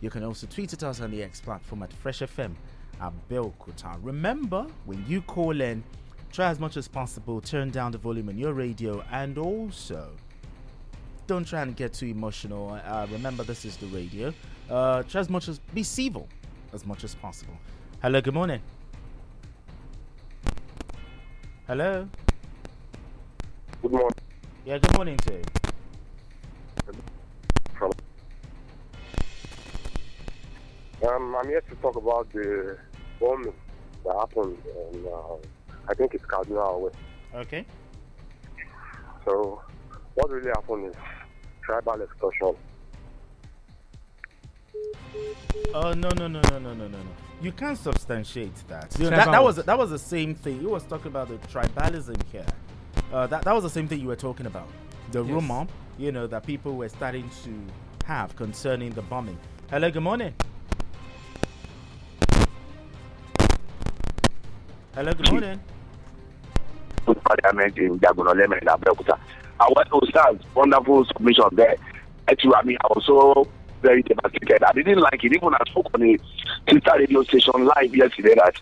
you can also tweet at us on the X platform at Fresh FM at Belkuta. Remember, when you call in, try as much as possible, turn down the volume on your radio, and also don't try and get too emotional. Uh, remember, this is the radio. Uh, try as much as be civil as much as possible. Hello, good morning. Hello. Good morning. Yeah, good morning to you. Um, I'm here to talk about the bombing that happened, and uh, I think it's Cardinal away. Okay. So, what really happened is tribal extortion. Oh no no no no no no no no! You can't substantiate that. You know, that, that was that was the same thing. You was talking about the tribalism here. Uh, that that was the same thing you were talking about. The Yes. rumor, you know, that people were starting to have concerning the bombing. Hello, good morning. Hello, good morning. I went to start wonderful submission there. Actually, I mean, I was so very devastated. I didn't like it. Even I spoke on a sister radio station live yesterday that,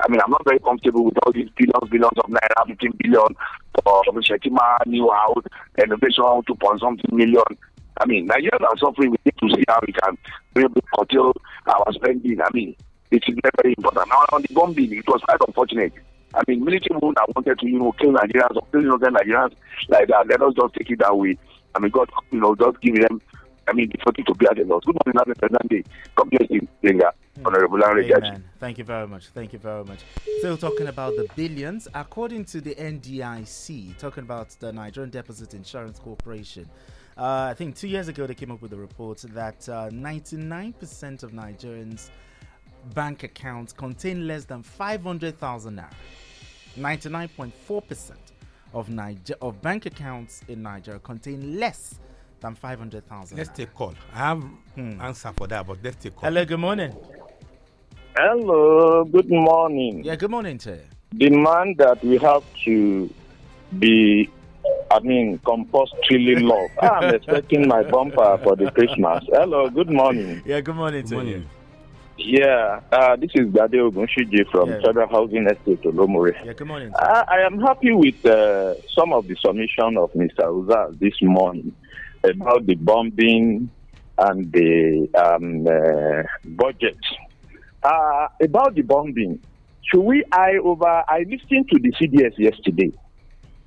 I mean, I'm not very comfortable with all these billions, billions of naira, 15 billion for Shettima new house, renovation, 2 point something million. I mean, Nigerians are suffering. We need to see how we can really curtail our spending. I mean, it is very, very important. Now, on the bombing, it was quite unfortunate. I mean, military women that wanted to, you know, kill Nigerians or kill innocent Nigerians like that, let us just take it that way. I mean, God, you know, just give them, I mean, the fortune to be at the Lord. Good morning, Happy President Day. God bless you, Linga, Honorable Judge. Amen. Thank you very much. Thank you very much. Still talking about the billions. According to the NDIC, talking about the Nigerian Deposit Insurance Corporation, uh, I think two years ago they came up with a report that uh, 99% of Nigerians' bank accounts contain less than 500,000 naira. 99.4% of Niger- of bank accounts in Nigeria contain less than 500,000 Let's take call. I have hmm. answer for that, but let's take call. Hello, good morning. Hello, good morning. Yeah, good morning to you. The man that we have to be, I mean, compulsorily love. [laughs] I'm expecting my bumper for the Christmas. Hello, good morning. Yeah, good morning to you. Yeah, uh, this is Gade Ogunshiji from Yeah. Federal Housing Estate, Olomore. Yeah, good morning. I, I am happy with uh, some of the submission of Mr. Uza this morning about the bombing and the um, uh, budget. Uh, about the bombing, should we eye over? I listened to the CDS yesterday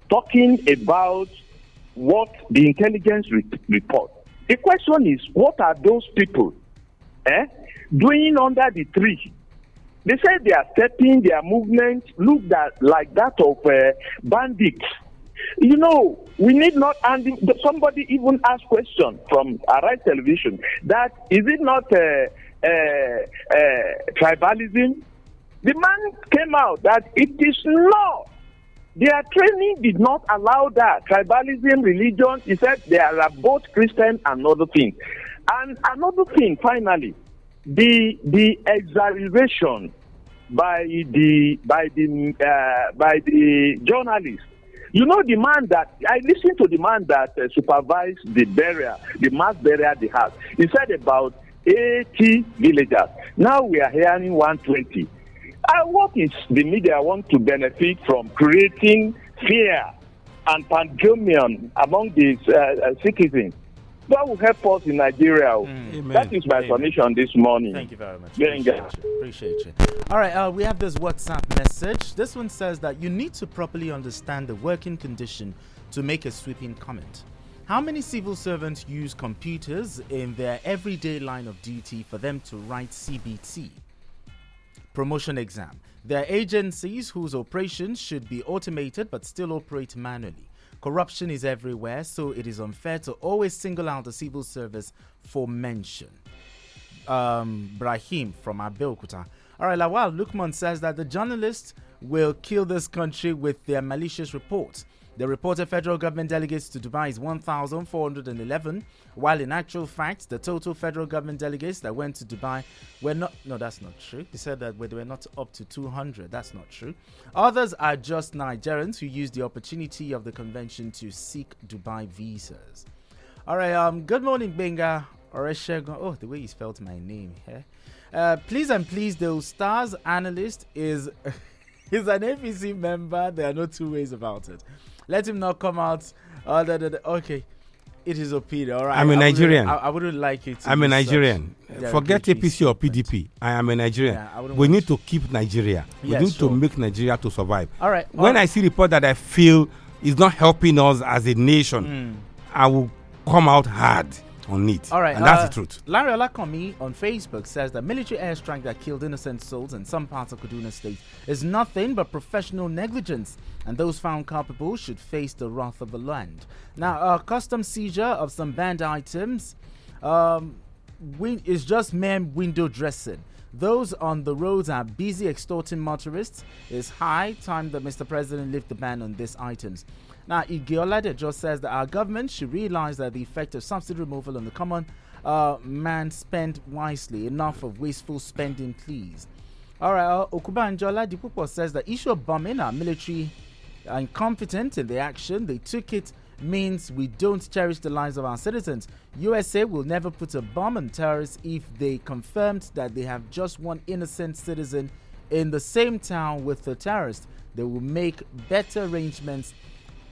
talking about what the intelligence re- report. The question is, what are those people eh, doing under the tree? They said they are stepping their movement look that like that of uh, bandits. You know, we need not. And somebody even asked question from Arise Television that is it not uh, uh, tribalism? The man came out that it is not. Their training did not allow that. Tribalism, religion, he said there are both Christian and other things. And another thing, finally, the the exaggeration by the by the uh, by the journalist. You know the man that I listened to the man that uh, supervised the burial, the mass burial they had. He said about 80 villagers. Now we are hearing 120. Uh, what is the media want to benefit from creating fear and pandemonium among the uh, uh, citizens? That will help us in Nigeria. That is my submission this morning. Thank you very much. Benga. Appreciate you. Appreciate you. All right, uh, we have this WhatsApp message. This one says that you need to properly understand the working condition to make a sweeping comment. How many civil servants use computers in their everyday line of duty for them to write CBT? Promotion exam. There are agencies whose operations should be automated but still operate manually. Corruption is everywhere, so it is unfair to always single out the civil service for mention. Um, Brahim from Abeokuta. All right, Lawal Lukman says that the journalists will kill this country with their malicious reports. The reported federal government delegates to Dubai is 1,411, while in actual fact, the total federal government delegates that went to Dubai were not. No, that's not true. He said that they were not up to 200. That's not true. Others are just Nigerians who used the opportunity of the convention to seek Dubai visas. All right. Um. Good morning, Benga. Oh, the way you spelled my name. Yeah. Uh, please and please, the stars analyst is [laughs] is an APC member. There are no two ways about it. Let him not come out. Uh, da, da, da. Okay, it is opinion. All right. I'm a I wouldn't- Nigerian. I, I wouldn't like it. I'm a Nigerian. Forget APC or PDP. I am a Nigerian. Yeah, we need to keep Nigeria. We Yes, need sure. to make Nigeria to survive. All right, When all I see report that I feel is not helping us as a nation, I will come out hard on it. All right, and that's uh, the truth. Larry Olakomi on Facebook says that military airstrike that killed innocent souls in some parts of Kaduna State is nothing but professional negligence, and those found culpable should face the wrath of the land. Now, uh, custom seizure of some banned items um, win- is just mere window dressing. Those on the roads are busy extorting motorists. It's high time that Mr. President lift the ban on these items. Now, Igeolade just says that our government should realize that the effect of subsidy removal on the common uh, man spent wisely. Enough of wasteful spending, please. All right, uh, Okubanjo Ladipupo says that issue of bombing our military are incompetent in the action they took it means we don't cherish the lives of our citizens. USA will never put a bomb on terrorists if they confirmed that they have just one innocent citizen in the same town with the terrorist. They will make better arrangements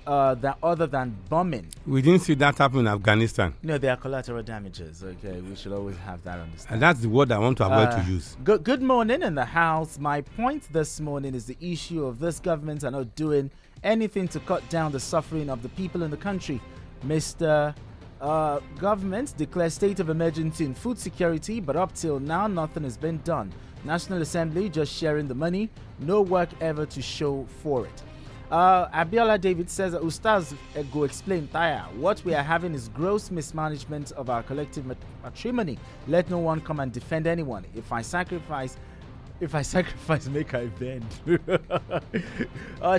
uh, that other than bombing. We didn't see that happen in Afghanistan. No, there are collateral damages. Okay, we should always have that understanding. And that's the word I want to avoid Uh, to use. Good, good morning in the house. My point this morning is the issue of this government are not doing anything to cut down the suffering of the people in the country. Mr. Uh, government declared state of emergency in food security, but up till now, nothing has been done. National Assembly just sharing the money, no work ever to show for it. Uh, Abiola David says Ustaz uh, go explain Taya. What we are having is gross mismanagement of our collective mat- matrimony. Let no one come and defend anyone. If I sacrifice, if I [laughs] sacrifice, make I bend. [laughs] uh,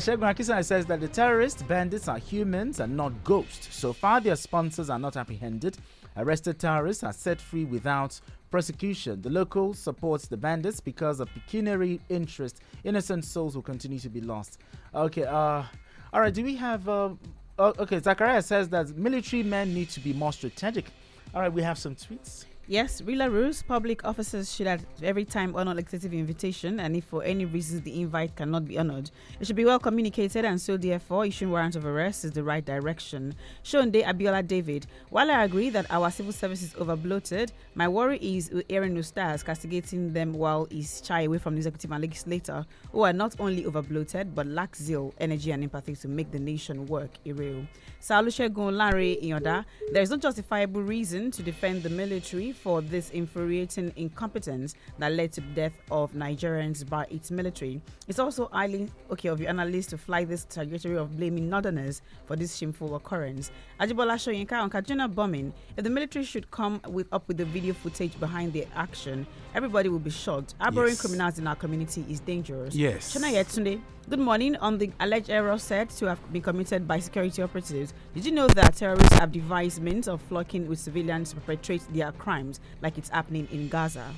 Shegun says that the terrorists, bandits are humans and not ghosts. So far, their sponsors are not apprehended. Arrested terrorists are set free without prosecution. The local supports the bandits because of pecuniary interest. Innocent souls will continue to be lost. Okay, uh, all right. Do we have? Uh, okay, Zachariah says that military men need to be more strategic. All right, we have some tweets. Yes, Rila rules. Public officers should at every time honor legislative invitation, and if for any reason the invite cannot be honored, it should be well communicated, and so therefore issuing warrant of arrest is the right direction. Shonde Abiola David. While I agree that our civil service is overbloated, my worry is Aaron Ustaz castigating them while he's shy away from the executive and legislator, who are not only overbloated but lack zeal, energy, and empathy to make the nation work. Ireo. Salushegun Larry Iyoda. There is no justifiable reason to defend the military for this infuriating incompetence that led to the death of Nigerians by its military. It's also highly okay of your analysts to fly this trajectory of blaming Northerners for this shameful occurrence. Ajibola Shoyinka on Kaduna bombing. If the military should come with up with the video footage behind the action, everybody will be shocked. Harboring Yes. criminals in our community is dangerous. Yes. Shana Yetunde. Good morning. On the alleged error said to have been committed by security operatives, did you know that terrorists have devised means of flocking with civilians to perpetrate their crimes, like it's happening in Gaza?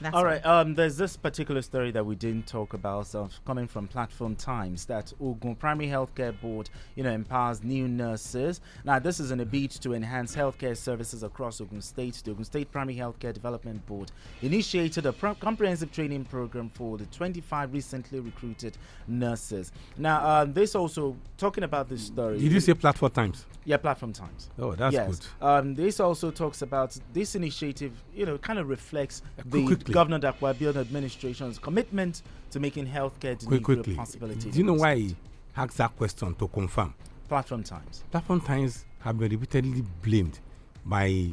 That's All all. right. Um, there's this particular story that we didn't talk about, so coming from Platform Times, that Ogun Primary Healthcare Board, you know, empowers new nurses. Now, this is in a bid to enhance healthcare services across Ogun State. The Ogun State Primary Healthcare Development Board initiated a pro- comprehensive training program for the 25 recently recruited nurses. Now, um, this also talking about this story. Did you say platform times? Yeah, Platform Times. Oh, that's yes. good. Um, this also talks about this initiative. You know, kind of reflects the quickly. Governor Dapo Abiodun administration's commitment to making healthcare delivery quickly. a possibility. Do you know why he asked that question to confirm? Platform Times. Platform Times have been repeatedly blamed by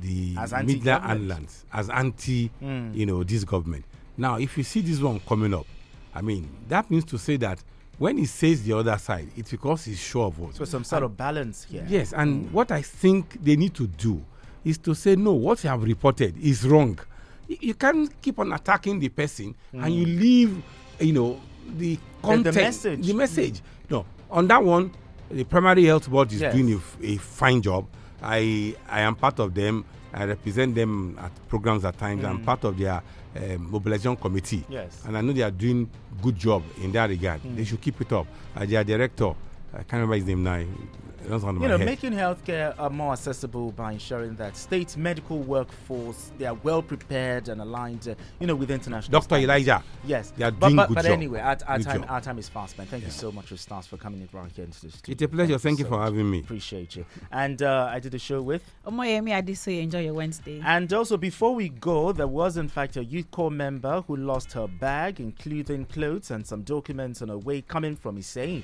the media outlets as anti, Mm. you know, this government. Now, if you see this one coming up, I mean, that means to say that when he says the other side, it's because he's sure of what. So some sort of balance here. Yes, and what I think they need to do is to say, no, what you have reported is wrong. You can't keep on attacking the person and you leave, you know, the The- the content, message. The message. No, on that one, the primary health board is Yes. doing a fine job. I I am part of them. I represent them at programs at times. I'm Mm. part of their um, mobilization committee. Yes. And I know they are doing good job in that regard. Mm. They should keep it up. Uh, their director, I can't remember his name now. It doesn't you my know, head. making healthcare uh, more accessible by ensuring that state medical workforce they are well prepared and aligned, uh, you know, with international. Dr. standards. Elijah, Yes, they are but, doing but, good but job. anyway, our, our time job. our time is fast, man. Thank you so much, Stars, for coming in right here into the studio. It's a pleasure. Thank you so for much. having me. Appreciate you. And uh, I did a show with. Oh my, Emmy! I Omoyemi Adesoye, enjoy your Wednesday. And also, before we go, there was in fact a youth corps member who lost her bag, including clothes and some documents on her way coming from Hussein.